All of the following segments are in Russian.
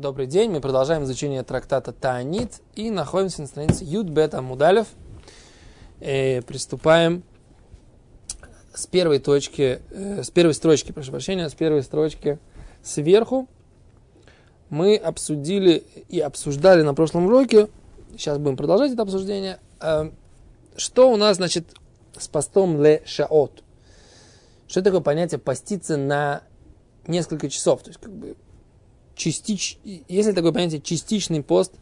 Добрый день, мы продолжаем изучение трактата Таанит и находимся на странице Юд Бета Мудалев. И приступаем с первой точки, э, с первой строчки, прошу прощения, с первой строчки сверху. Мы обсудили и обсуждали на прошлом уроке, сейчас будем продолжать это обсуждение, э, что у нас, значит, с постом ле шаот. Что такое понятие поститься на несколько часов? То есть, как бы, частич, есть ли такое понятие частичный пост?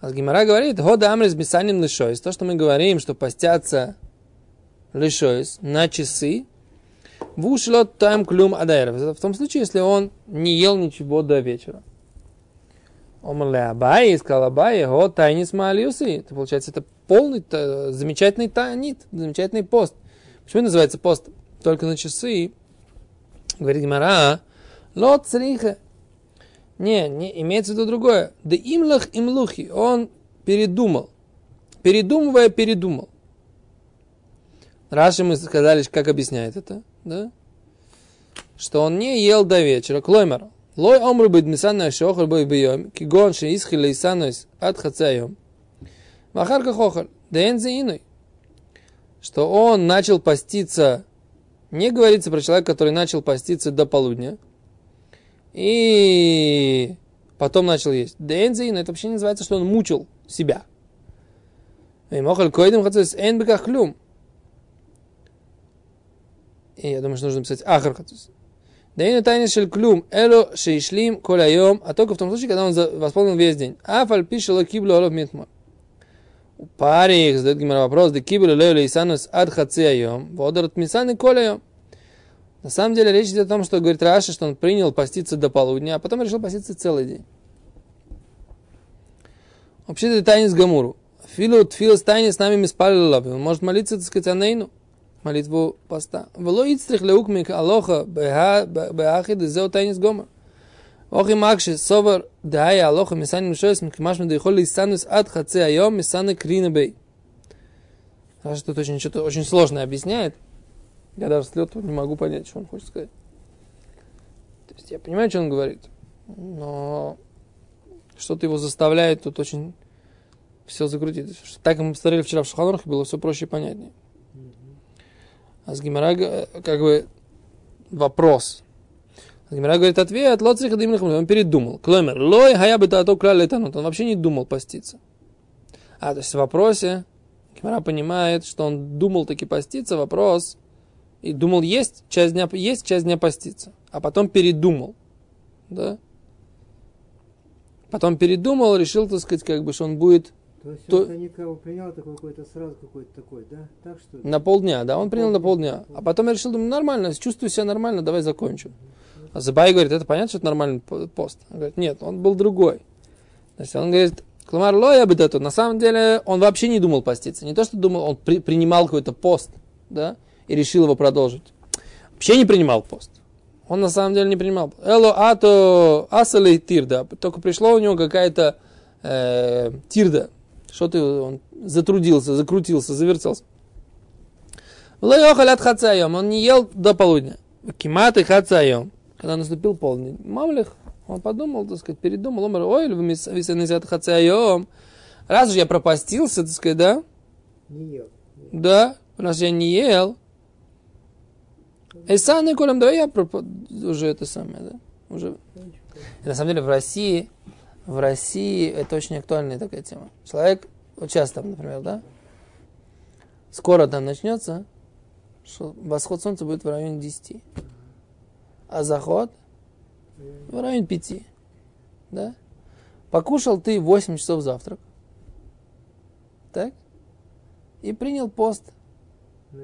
А Гимара говорит, года амрис бисаним лишойс. То, что мы говорим, что постятся лишойс на часы, в ушлот там клюм адайров. В том случае, если он не ел ничего до вечера. Омрле Абай, сказал Абай, го тайнис маалиусы. Это получается, это полный, это замечательный танит, замечательный пост. Почему называется пост только на часы? Говорит Гимара, Лот цриха. Не, не, имеется в виду другое. Да имлах имлухи. Он передумал. Передумывая, передумал. Раньше мы сказали, как объясняет это, да? Что он не ел до вечера. Клоймер. Лой омру быть мисанна шохар бой бьем, кигон ше исхили исанойс от хацаем. Махарка хохар. Да иной. Что он начал поститься, не говорится про человека, который начал поститься до полудня, и потом начал есть. Дензин, это вообще не называется, что он мучил себя. И мохаль койдем хацес эн бекахлюм. И я думаю, что нужно написать ахар хацес. Дейна тайна шель клюм, эло шейшлим коляйом, а только в том случае, когда он восполнил весь день. Афаль пишет киблу олов митма. У паре их задает Гимара вопрос, да киблу лейле исанус ад хацеяйом, водорот мисаны коляйом. На самом деле речь идет о том, что говорит Раша, что он принял поститься до полудня, а потом решил поститься целый день. Вообще это тайнис Гамуру. Филу тфил с нами миспалил Он может молиться, так сказать, анейну. Молитву поста. Вело ицтрих леукмик алоха беахид зеу тайнис гомор. Охи макши совар дая алоха мисани мишоес мкимаш медайхоли исанус ад хаце айом мисаны крина бей. Раша тут очень, что-то очень сложное объясняет. Я даже с лету не могу понять, что он хочет сказать. То есть я понимаю, что он говорит, но что-то его заставляет тут очень все закрутить. Так мы посмотрели вчера в Шаханорхе, было все проще и понятнее. А с Гимара, как бы, вопрос. А Гимара говорит, ответ, лоцрих он передумал. Кломер, лой, хая бы то крали летанут. Он вообще не думал поститься. А, то есть в вопросе Гимара понимает, что он думал таки поститься, вопрос, и думал есть, часть дня есть, часть дня поститься. А потом передумал. Да? Потом передумал, решил, так сказать, как бы, что он будет... То есть то... он никого принял такой какой-то сразу какой-то такой, да? Так что На полдня, да, он принял на полдня. А потом я решил, думаю, нормально, чувствую себя нормально, давай закончу. А Забай говорит, это понятно, что это нормальный пост? Он говорит, нет, он был другой. То есть он говорит, Кламар лоя бы это. На самом деле он вообще не думал поститься. Не то, что думал, он при, принимал какой-то пост, да, и решил его продолжить. Вообще не принимал пост. Он на самом деле не принимал. Эло ато асали тирда. Только пришло у него какая-то э, тирда. Что-то он затрудился, закрутился, завертелся. Лайохалят хацайом. Он не ел до полудня. Киматы хацайом. Когда наступил полдень. Мамлих, он подумал, так сказать, передумал. Он говорит, ой, висенезят хацайом. Раз же я пропастился, так сказать, да? Не ел. Да, раз я не ел, Эйсан и Колем, давай я уже это самое, да? Уже. И на самом деле в России, в России это очень актуальная такая тема. Человек, вот сейчас там, например, да, скоро там начнется, что восход солнца будет в районе 10, а заход в районе 5, да? Покушал ты 8 часов завтрак, так? И принял пост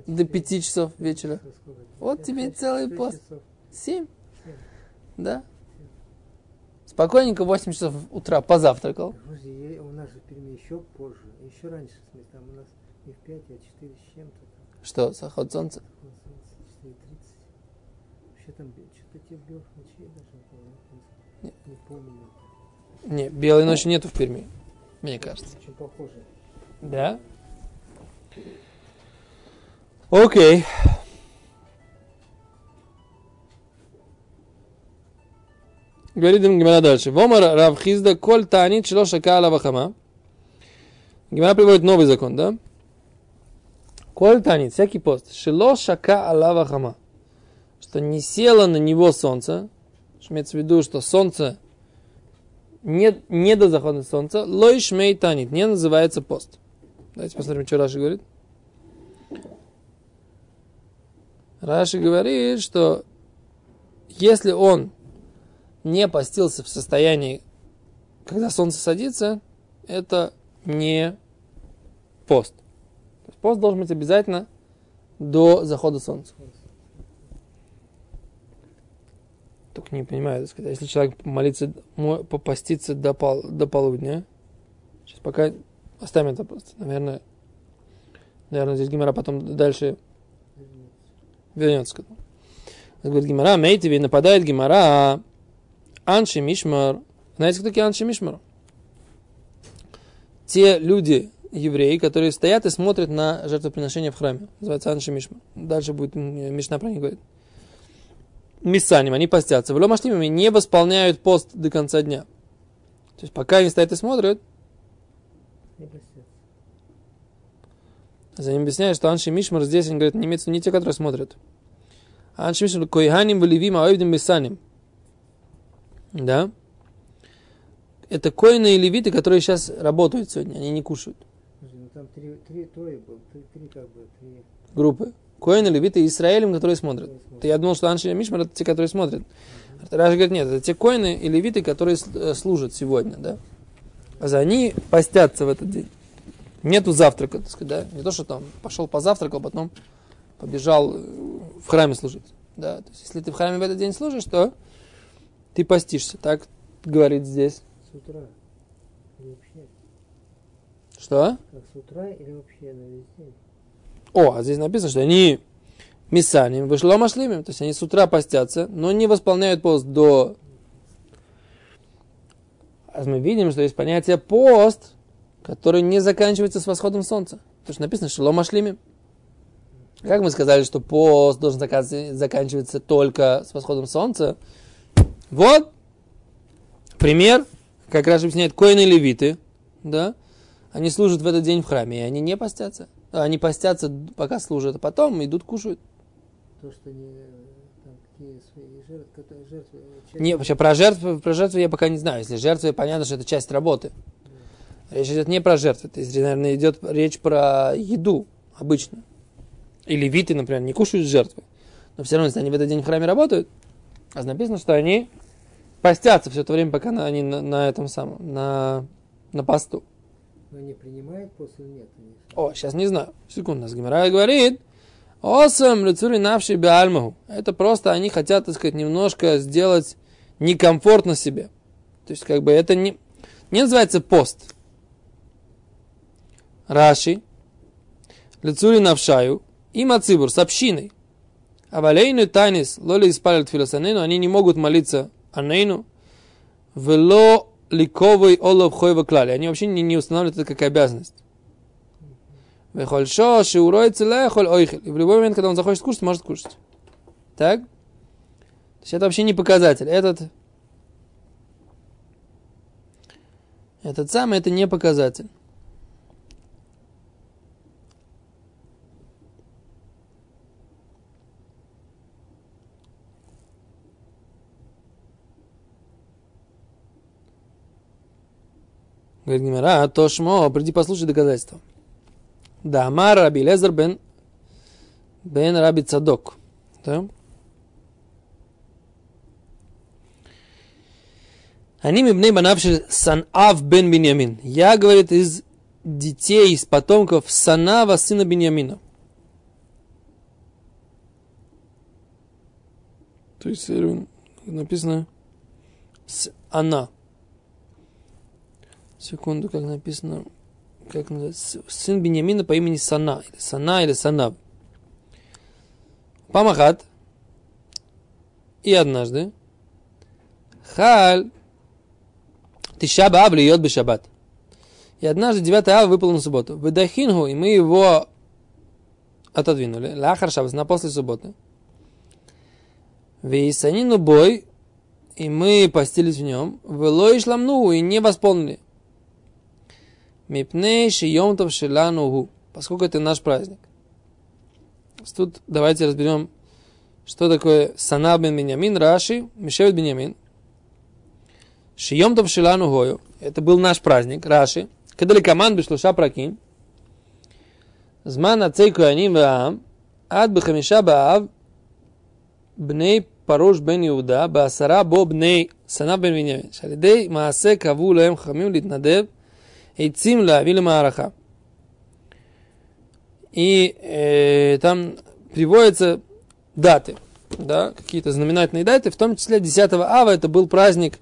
до 5 часов вечера. Вот тебе целый пост. Семь? Да. Спокойненько 8 часов утра позавтракал. У нас же в Перми еще позже, еще раньше, там у нас не в 5, а 4 с чем-то. Что, заход солнца? Заход солнца 4.30. Вообще там что-то тебе белых ночей даже не, не помню. Не, белой ночи нету в Перми, мне кажется. Очень похоже. Да? Окей. Говорит им Гимара дальше. Вомар Равхизда коль танит шло шака алавахама. Гимара приводит новый закон, да? Коль танит, всякий пост. Шило шака алавахама. Что не село на него солнце. Что имеется в виду, что солнце не, не до захода солнца. Лой шмей танит. Не называется пост. Давайте посмотрим, что Раши говорит. Раши говорит, что если он не постился в состоянии, когда солнце садится, это не пост. Пост должен быть обязательно до захода солнца. Только не понимаю, сказать, если человек молится, попастится до, пол, до полудня, сейчас пока оставим это просто. Наверное, наверное, здесь Гимара потом дальше вернется к этому. Говорит Гимара, Мейтиви, нападает Гимара, Анши Мишмар. Знаете, кто такие Анши Мишмар? Те люди, евреи, которые стоят и смотрят на жертвоприношение в храме. Называется Анши Мишмар. Дальше будет Мишна про них говорить. Миссаним, они постятся. В Ломаштимами не восполняют пост до конца дня. То есть пока они стоят и смотрят, за ним объясняют, что Анши Мишмар здесь, они говорят, не имеется не те, которые смотрят. Анши Мишмар, Койханим, Валивим, Аоивдим, Бессаним. Да? Это коины и левиты, которые сейчас работают сегодня, они не кушают. Ну, там три, три, трое было, три, три как бы, три. Группы. Коины, левиты и Израилем, которые смотрят. Ты, я думал, что Анши и Мишмар это те, которые смотрят. Раши говорит, нет, это те коины и левиты, которые э, служат сегодня, да. А за они постятся в этот день. Нету завтрака, так сказать, да. Не то, что там пошел позавтракал, потом побежал э, в храме служить. Да, то есть, если ты в храме в этот день служишь, то ты постишься, так говорит здесь. С утра или вообще? Что? Как с утра или вообще на весь день? О, а здесь написано, что они мисаним, вышло машлимим, то есть они с утра постятся, но не восполняют пост до... А мы видим, что есть понятие пост, который не заканчивается с восходом солнца. То, что написано, что ломашлимим. Как мы сказали, что пост должен заканчиваться только с восходом солнца, вот пример, как раз объясняет коины левиты, да, они служат в этот день в храме, и они не постятся. Они постятся, пока служат, а потом идут кушают. То, что там, какие свои жертвы, жертвы не, вообще про жертвы, про жертвы я пока не знаю. Если жертвы, понятно, что это часть работы. Да. Речь идет не про жертвы, то есть, наверное, идет речь про еду обычно. И левиты, например, не кушают жертвы. Но все равно, если они в этот день в храме работают, а написано, что они постятся все это время, пока они на, на этом самом, на, на посту. Но они принимают после нет? О, сейчас не знаю. Секунду, нас Гимара говорит, Осам лицури навши биальмаху. Это просто они хотят, так сказать, немножко сделать некомфортно себе. То есть, как бы это не, не называется пост. Раши, лицури навшаю, и мацибур с общиной. А валейну тайнис лоли испалят филосанейну, они не могут молиться анейну, вело ликовый олов хойва клали. Они вообще не, не устанавливают это как обязанность. Вехольшо, шиуроицы лехоль ойхель. И в любой момент, когда он захочет кушать, может кушать. Так? То есть это вообще не показатель. Этот, этот самый, это не показатель. Говорит Гимара, то шмо, приди послушай доказательства. Да, Амар Раби Лезер бен, бен Раби Цадок. Да? Они мибней банавши Санав бен Беньямин. Я, говорит, из детей, из потомков Санава, сына Беньямина. То есть написано она. Секунду, как написано, как называется, сын Беньямина по имени Сана, или Сана, или Санав. Памахат. И однажды. Халь. Тишаба Ав льет шаббат. И однажды 9 ава выпал на субботу. Выдахингу, и мы его отодвинули. Лахар шаббат, на после субботы. Вейсанину бой и мы постились в нем, вело и шламну, и не восполнили. Мипней шиемтов шеланугу, поскольку это наш праздник. Тут давайте разберем, что такое Санаб бен Беньямин, Раши, Мишевет Беньямин. Шиемтов шелану гою. Это был наш праздник, Раши. Когда ли команд бишлуша пракин. Зман ацей куаним ваам. Ад бхамиша баав. Бней פרוש בן יהודה, בעשרה בו בני סנב בן בנימין, שעל ידי מעשה קבעו להם חכמים להתנדב, и цимля вилимараха. И э, там приводятся даты, да, какие-то знаменательные даты, в том числе 10 ава, это был праздник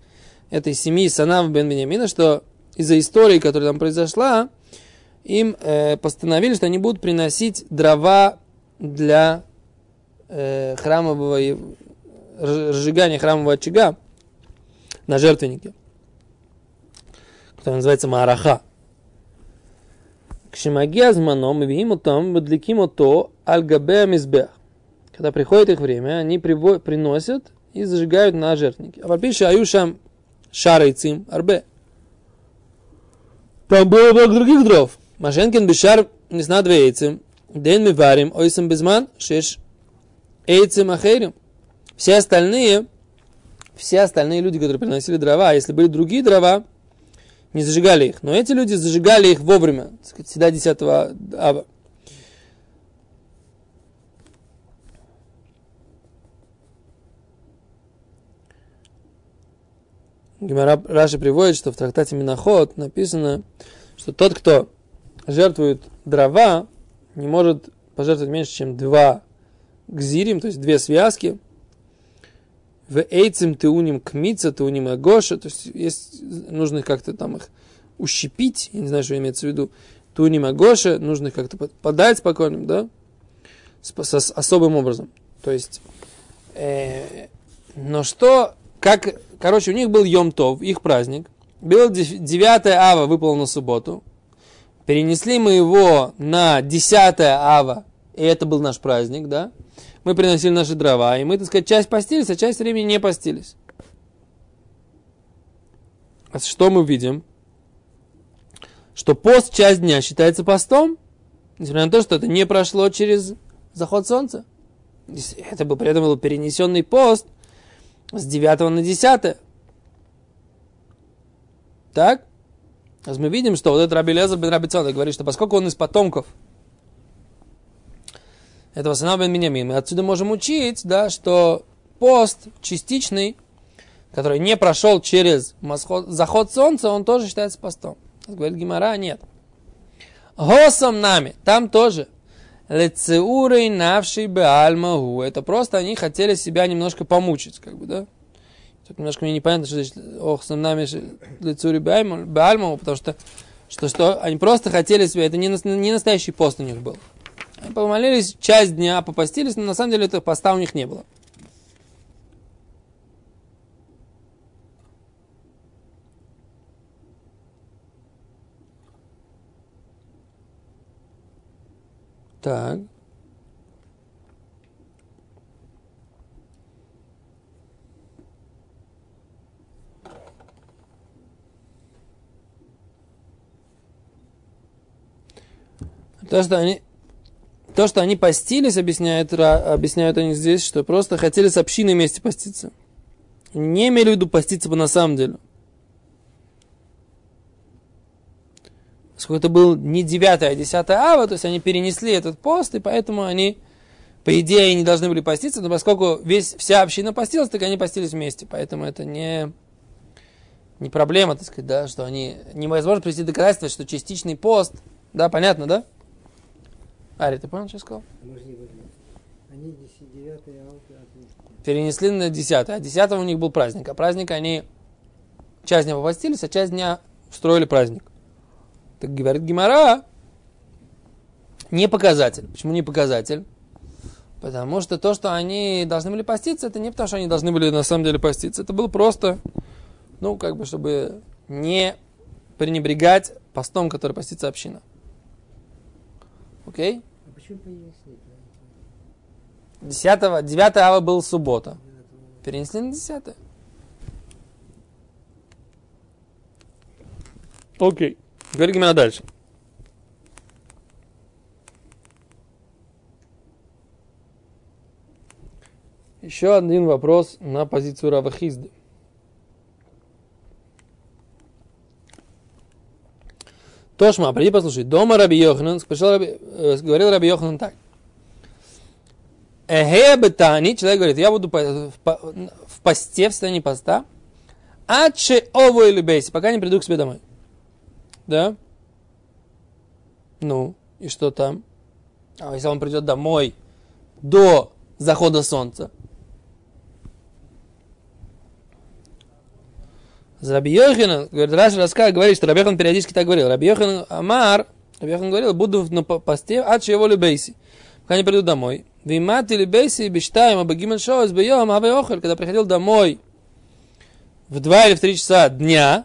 этой семьи Санав бен Вениамина, что из-за истории, которая там произошла, им э, постановили, что они будут приносить дрова для э, храмового э, разжигания храмового очага на жертвеннике который называется Мараха. Кшимагия зманом вим там бадликим то аль-габе мизбех. Когда приходит их время, они приносят и зажигают на жертвеннике. А попише аюшам шарайцим арбе. Там было много других дров. Машенкин бешар не зна две яйцем. День мы варим ойсам безман шеш эйцем ахерим. Все остальные, все остальные люди, которые приносили дрова, а если были другие дрова, не зажигали их. Но эти люди зажигали их вовремя, всегда 10 ава. Гимара Раши приводит, что в трактате Миноход написано, что тот, кто жертвует дрова, не может пожертвовать меньше, чем два гзирим, то есть две связки – в эйцем теуним кмица, теуним агоша, то есть есть, нужно как-то там их ущипить, я не знаю, что имеется в виду, теуним агоша, нужно их как-то подать спокойно, да, с, с, особым образом. То есть, э, но что, как, короче, у них был Йом-Тов, их праздник, был 9 ава выпало на субботу, перенесли мы его на 10 ава, и это был наш праздник, да, мы приносили наши дрова, и мы, так сказать, часть постились, а часть времени не постились. А что мы видим? Что пост часть дня считается постом, несмотря на то, что это не прошло через заход солнца. Это был, при этом был перенесенный пост с 9 на 10. Так? А мы видим, что вот этот Раби Лезер бен Раби говорит, что поскольку он из потомков этого сына бен Миньямин. Мы отсюда можем учить, да, что пост частичный, который не прошел через заход солнца, он тоже считается постом. Говорит Гимара, нет. Госом нами, там тоже. Лецеурой навший беальмагу. Это просто они хотели себя немножко помучить, как бы, да? Тут немножко мне непонятно, что значит ох, сам нами лецури беальмагу, потому что, что, что они просто хотели себя, это не, не настоящий пост у них был. Помолились часть дня, попастились, но на самом деле этого поста у них не было. Так. То, что они то, что они постились, объясняют, объясняют они здесь, что просто хотели с общиной вместе поститься. Не имели в виду поститься бы на самом деле. Поскольку это был не 9, а 10 ава, то есть они перенесли этот пост, и поэтому они, по идее, не должны были поститься, но поскольку весь, вся община постилась, так они постились вместе. Поэтому это не, не проблема, так сказать, да, что они невозможно привести доказательства, что частичный пост, да, понятно, да? Ари, ты понял, что я сказал? Они 9 Перенесли на 10. А 10 у них был праздник. А праздник они часть дня попастились, а часть дня устроили праздник. Так говорит Гимара, не показатель. Почему не показатель? Потому что то, что они должны были поститься, это не потому, что они должны были на самом деле поститься. Это было просто, ну, как бы, чтобы не пренебрегать постом, который постится община. Окей? еще перенесли. 10, 9 ава был суббота. Перенесли на 10. Окей. Говорит Гимена дальше. Еще один вопрос на позицию Равахизды. Тошма, приди послушай. Дома Раби Йоханан, пришел Раби, э, говорил Раби Йоханан так. Эхе бетани, человек говорит, я буду в, в посте, в состоянии поста, а че ово или бейси, пока не приду к себе домой. Да? Ну, и что там? А если он придет домой до захода солнца? Раби Йохин, говорит, Раша рассказывает, говорит, что Раби Йохан периодически так говорил. Раби Йохан Амар, Раби Йохан говорил, буду на посте, а че его любейси, пока не приду домой. Вимати любейси биштаем абагимен шоус бьем аве охель, когда приходил домой в два или в три часа дня,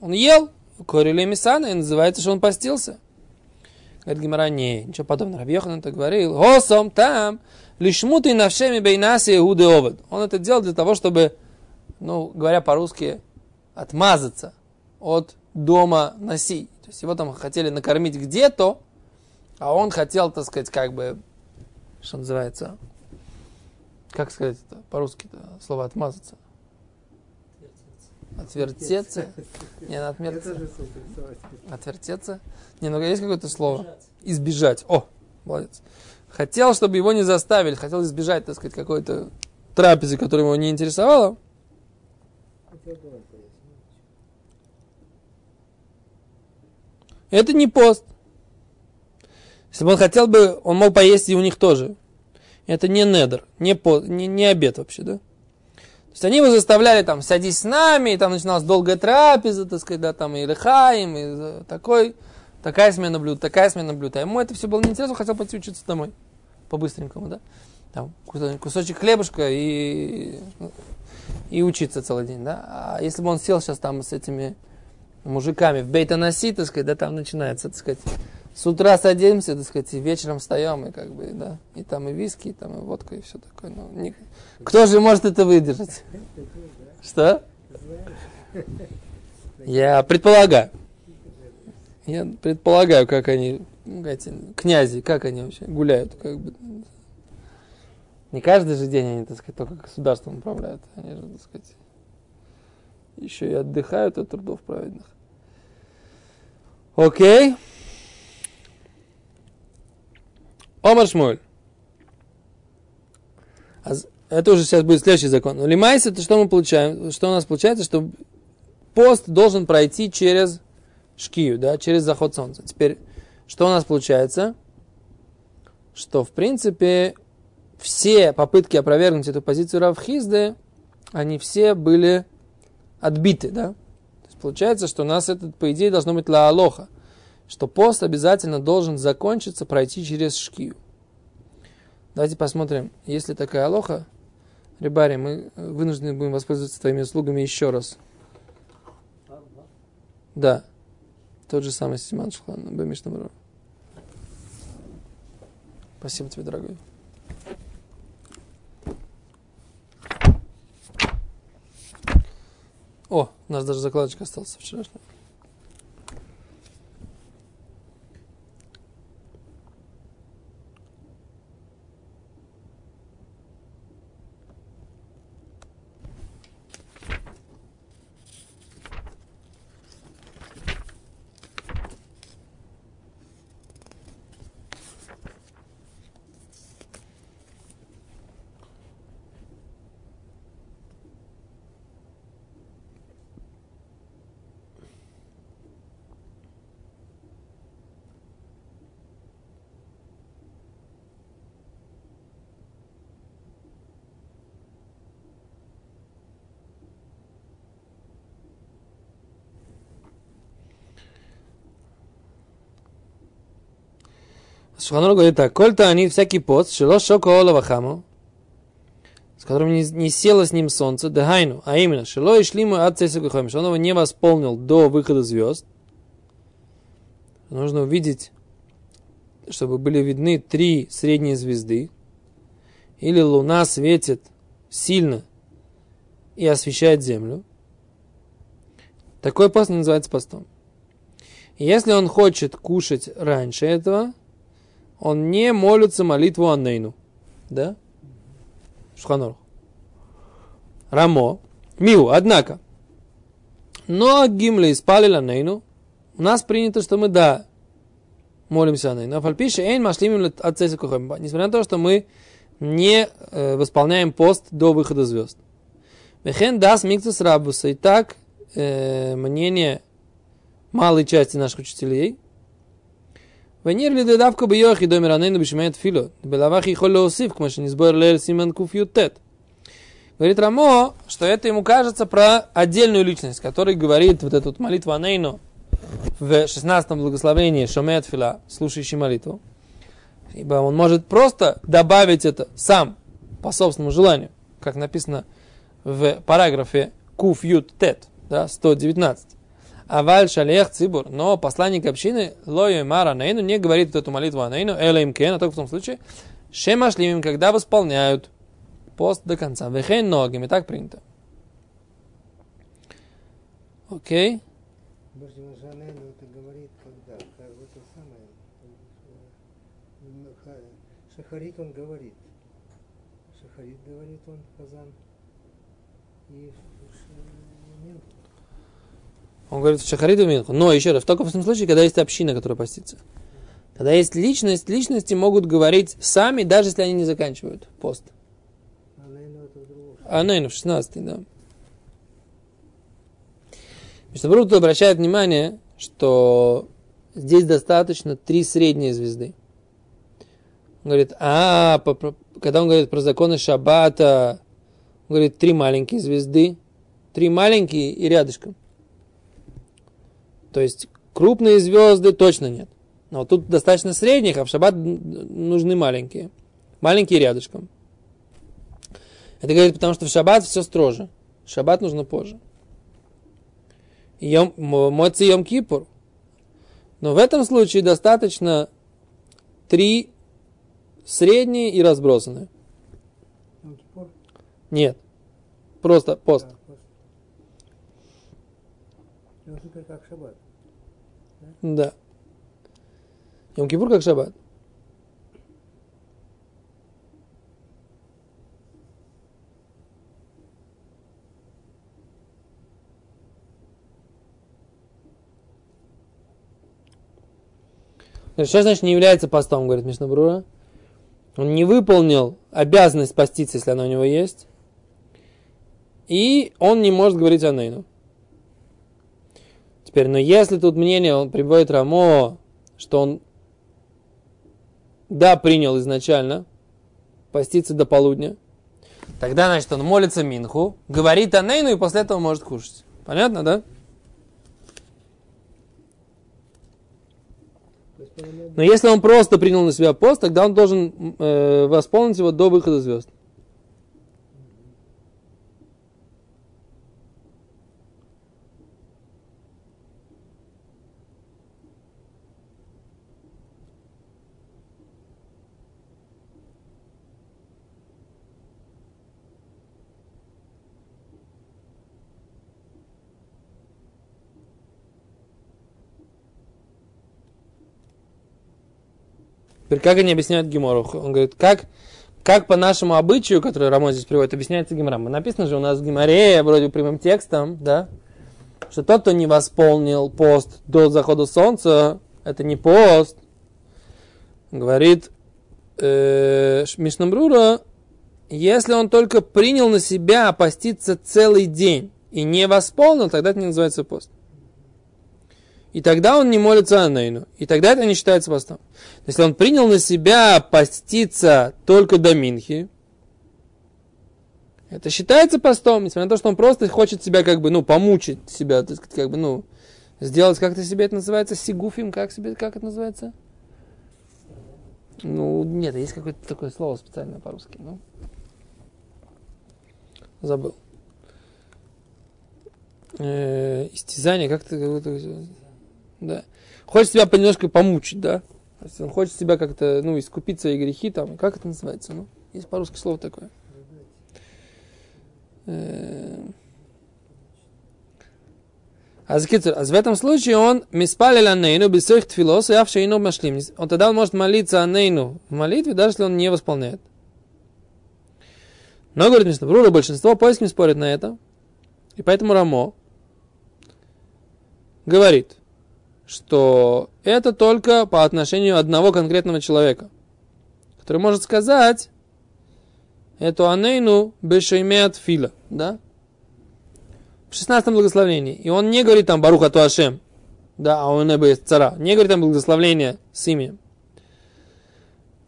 он ел, корили мисана, и называется, что он постился. Говорит Гимара, не, ничего подобного. Раби Йохан это говорил, госом там, лишмуты навшеми бейнаси иуды овод. Он это делал для того, чтобы, ну, говоря по-русски, отмазаться от дома Наси. То есть его там хотели накормить где-то, а он хотел, так сказать, как бы, что называется, как сказать это по-русски слово отмазаться? Отвертеться? Не, на отмертеться. Отвертеться? Не, ну есть какое-то слово? Избежать. О, молодец. Хотел, чтобы его не заставили, хотел избежать, так сказать, какой-то трапезы, которая его не интересовала. Это не пост. Если бы он хотел бы, он мог поесть и у них тоже. Это не недер, не, по, не, не обед вообще, да? То есть они его заставляли там, садись с нами, и там начиналась долгая трапеза, так сказать, да, там и лихаем, и такой, такая смена блюд, такая смена блюд. А ему это все было неинтересно, он хотел пойти учиться домой, по-быстренькому, да? Там кусочек хлебушка и, и учиться целый день, да? А если бы он сел сейчас там с этими мужиками в Бейтанаси, так сказать, да, там начинается, так сказать, с утра садимся, так сказать, и вечером встаем, и как бы, да, и там и виски, и там и водка, и все такое. Ну, не... Кто же может это выдержать? Что? Я предполагаю. Я предполагаю, как они, эти князи, как они вообще гуляют, как бы. Не каждый же день они, так сказать, только государством управляют. Они же, так сказать, еще и отдыхают от трудов праведных. Окей. Омар Шмуль. Это уже сейчас будет следующий закон. Но лимайс это что мы получаем? Что у нас получается? Что пост должен пройти через шкию, да, через заход солнца. Теперь, что у нас получается? Что, в принципе, все попытки опровергнуть эту позицию Равхизды, они все были отбиты, да? Получается, что у нас это, по идее, должно быть ла алоха, что пост обязательно должен закончиться, пройти через шкию. Давайте посмотрим, есть ли такая алоха. Рибари, мы вынуждены будем воспользоваться твоими услугами еще раз. Да. Тот же самый Симан Шухлан, Бемишнамру. Спасибо тебе, дорогой. О, у нас даже закладочка остался вчерашняя. Шуханор говорит так, коль-то они всякий пост, шело шоко олавахаму, с которым не, не село с ним солнце, дехайну, а именно, шело и шлиму от цесукахоми, что он его не восполнил до выхода звезд. Нужно увидеть, чтобы были видны три средние звезды, или луна светит сильно и освещает землю. Такой пост называется постом. Если он хочет кушать раньше этого, он не молится молитву Аннейну. Да? Шуханорх. Рамо. Миу, однако. Но гимли спали ланейну. У нас принято, что мы, да, молимся Анейну. А фальпише эйн машлимим от Несмотря на то, что мы не э, восполняем пост до выхода звезд. Вехен дас микцус рабуса. И так э, мнение малой части наших учителей. Йохи до миранейну бишмеет фило. Белавах их холло усив, к машине сбор лер симен куф ютет. Говорит Рамо, что это ему кажется про отдельную личность, который говорит вот эту молитву Анейну в 16 благословении Шомет Фила, слушающий молитву. Ибо он может просто добавить это сам, по собственному желанию, как написано в параграфе Куф Ют Тет, да, 119. Аваль шалех цибур, но посланник общины лою мара нейну не говорит эту молитву анейну, эла им кен, а только в том случае, шемашлимим, когда восполняют пост до конца. Вехен ногим, и так принято. Окей. Шахарит он говорит. Шахарит говорит он, Хазан. И Минху. Он говорит и Минху. Но еще раз, только в том случае, когда есть община, которая постится. Когда есть личность, личности могут говорить сами, даже если они не заканчивают пост. А в 16 да. Мишнабрут обращает внимание, что здесь достаточно три средние звезды. Он говорит, а, когда он говорит про законы Шаббата, он говорит, три маленькие звезды, три маленькие и рядышком. То есть крупные звезды точно нет. Но вот тут достаточно средних, а в Шаббат нужны маленькие. Маленькие рядышком. Это говорит, потому что в шаббат все строже. Шаббат нужно позже. Йом, мо- моци Йом Кипур. Но в этом случае достаточно три средние и разбросанные. Нет. Просто пост. Да, пост. Йом Кипур как шаббат. Да. Йом Кипур как шаббат. Что значит не является постом, говорит Мишнабрура? Он не выполнил обязанность поститься, если она у него есть. И он не может говорить о Нейну. Теперь, но если тут мнение, он приводит Рамо, что он да, принял изначально поститься до полудня, тогда, значит, он молится Минху, говорит о Нейну и после этого может кушать. Понятно, да? Но если он просто принял на себя пост, тогда он должен э, восполнить его до выхода звезд. Теперь как они объясняют Гемору? Он говорит, как, как по нашему обычаю, который Рамон здесь приводит, объясняется Геморам. Написано же у нас в Геморе, вроде прямым текстом, да, что тот, кто не восполнил пост до захода солнца, это не пост. Говорит э, Мишнамбрура, если он только принял на себя поститься целый день и не восполнил, тогда это не называется пост. И тогда он не молится о Нейну. И тогда это не считается постом. Если он принял на себя поститься только до Минхи, это считается постом, несмотря на то, что он просто хочет себя как бы, ну, помучить себя, так сказать, как бы, ну, сделать, как это себе это называется, сигуфим, как себе, как это называется? Ну, нет, есть какое-то такое слово специальное по-русски, ну. Забыл. Э, истязание, как-то, как-то, да. Хочет себя немножко помучить, да? То есть он хочет себя как-то, ну, искупить свои грехи, там, как это называется, ну, есть по-русски слово такое. Э, А а в этом случае он миспалил анейну без своих тфилос и авшейну машлим. Он тогда может молиться анейну в молитве, даже если он не восполняет. Но, говорит Мишна Брура, большинство поисками спорит на это. И поэтому Рамо говорит, что это только по отношению одного конкретного человека, который может сказать эту анейну бешеймеат фила, да? В 16 благословении. И он не говорит там Баруха Туашем, да, а он не цара. Не говорит там благословление с именем.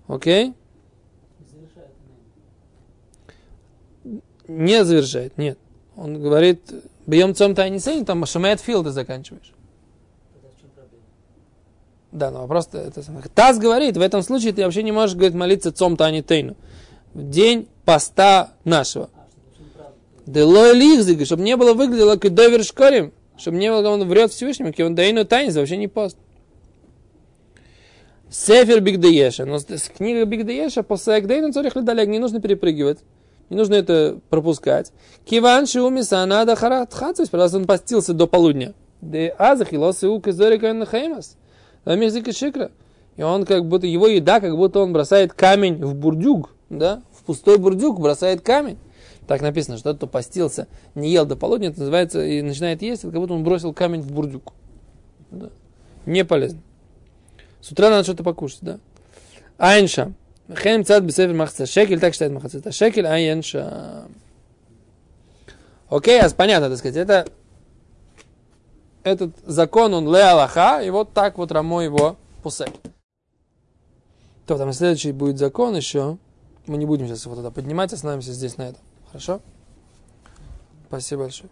Окей? Не завершает, нет. Он говорит, бьем цом тайнисейн, там шамает фил ты заканчиваешь. Да, но вопрос это Таз говорит, в этом случае ты вообще не можешь говорить молиться цом тайни тейну. В день поста нашего. Делой лихзиг, чтобы не было выглядело как довер шкорим, чтобы не было, он врет Всевышнему, он дайну тайнис, вообще не пост. Сефер Бигдееша, но книга Бигдееша по Саякдейну царих ледалег не нужно перепрыгивать. Не нужно это пропускать. Киван шиумиса надо харат хацвис, потому он постился до полудня. Де азахилос и указорика нахаймас. Шикра. И он как будто, его еда, как будто он бросает камень в бурдюк, да, в пустой бурдюк бросает камень. Так написано, что тот, кто постился, не ел до полудня, это называется, и начинает есть, это как будто он бросил камень в бурдюк. Да. Не полезно. С утра надо что-то покушать, да. Айнша. Хем цад бисефер махца шекель, так считает махца шекель, айнша. Окей, а понятно, так сказать, это этот закон, он ле Аллаха, и вот так вот Рамо его пусек. То там следующий будет закон еще. Мы не будем сейчас его туда поднимать, остановимся здесь на этом. Хорошо? Спасибо большое.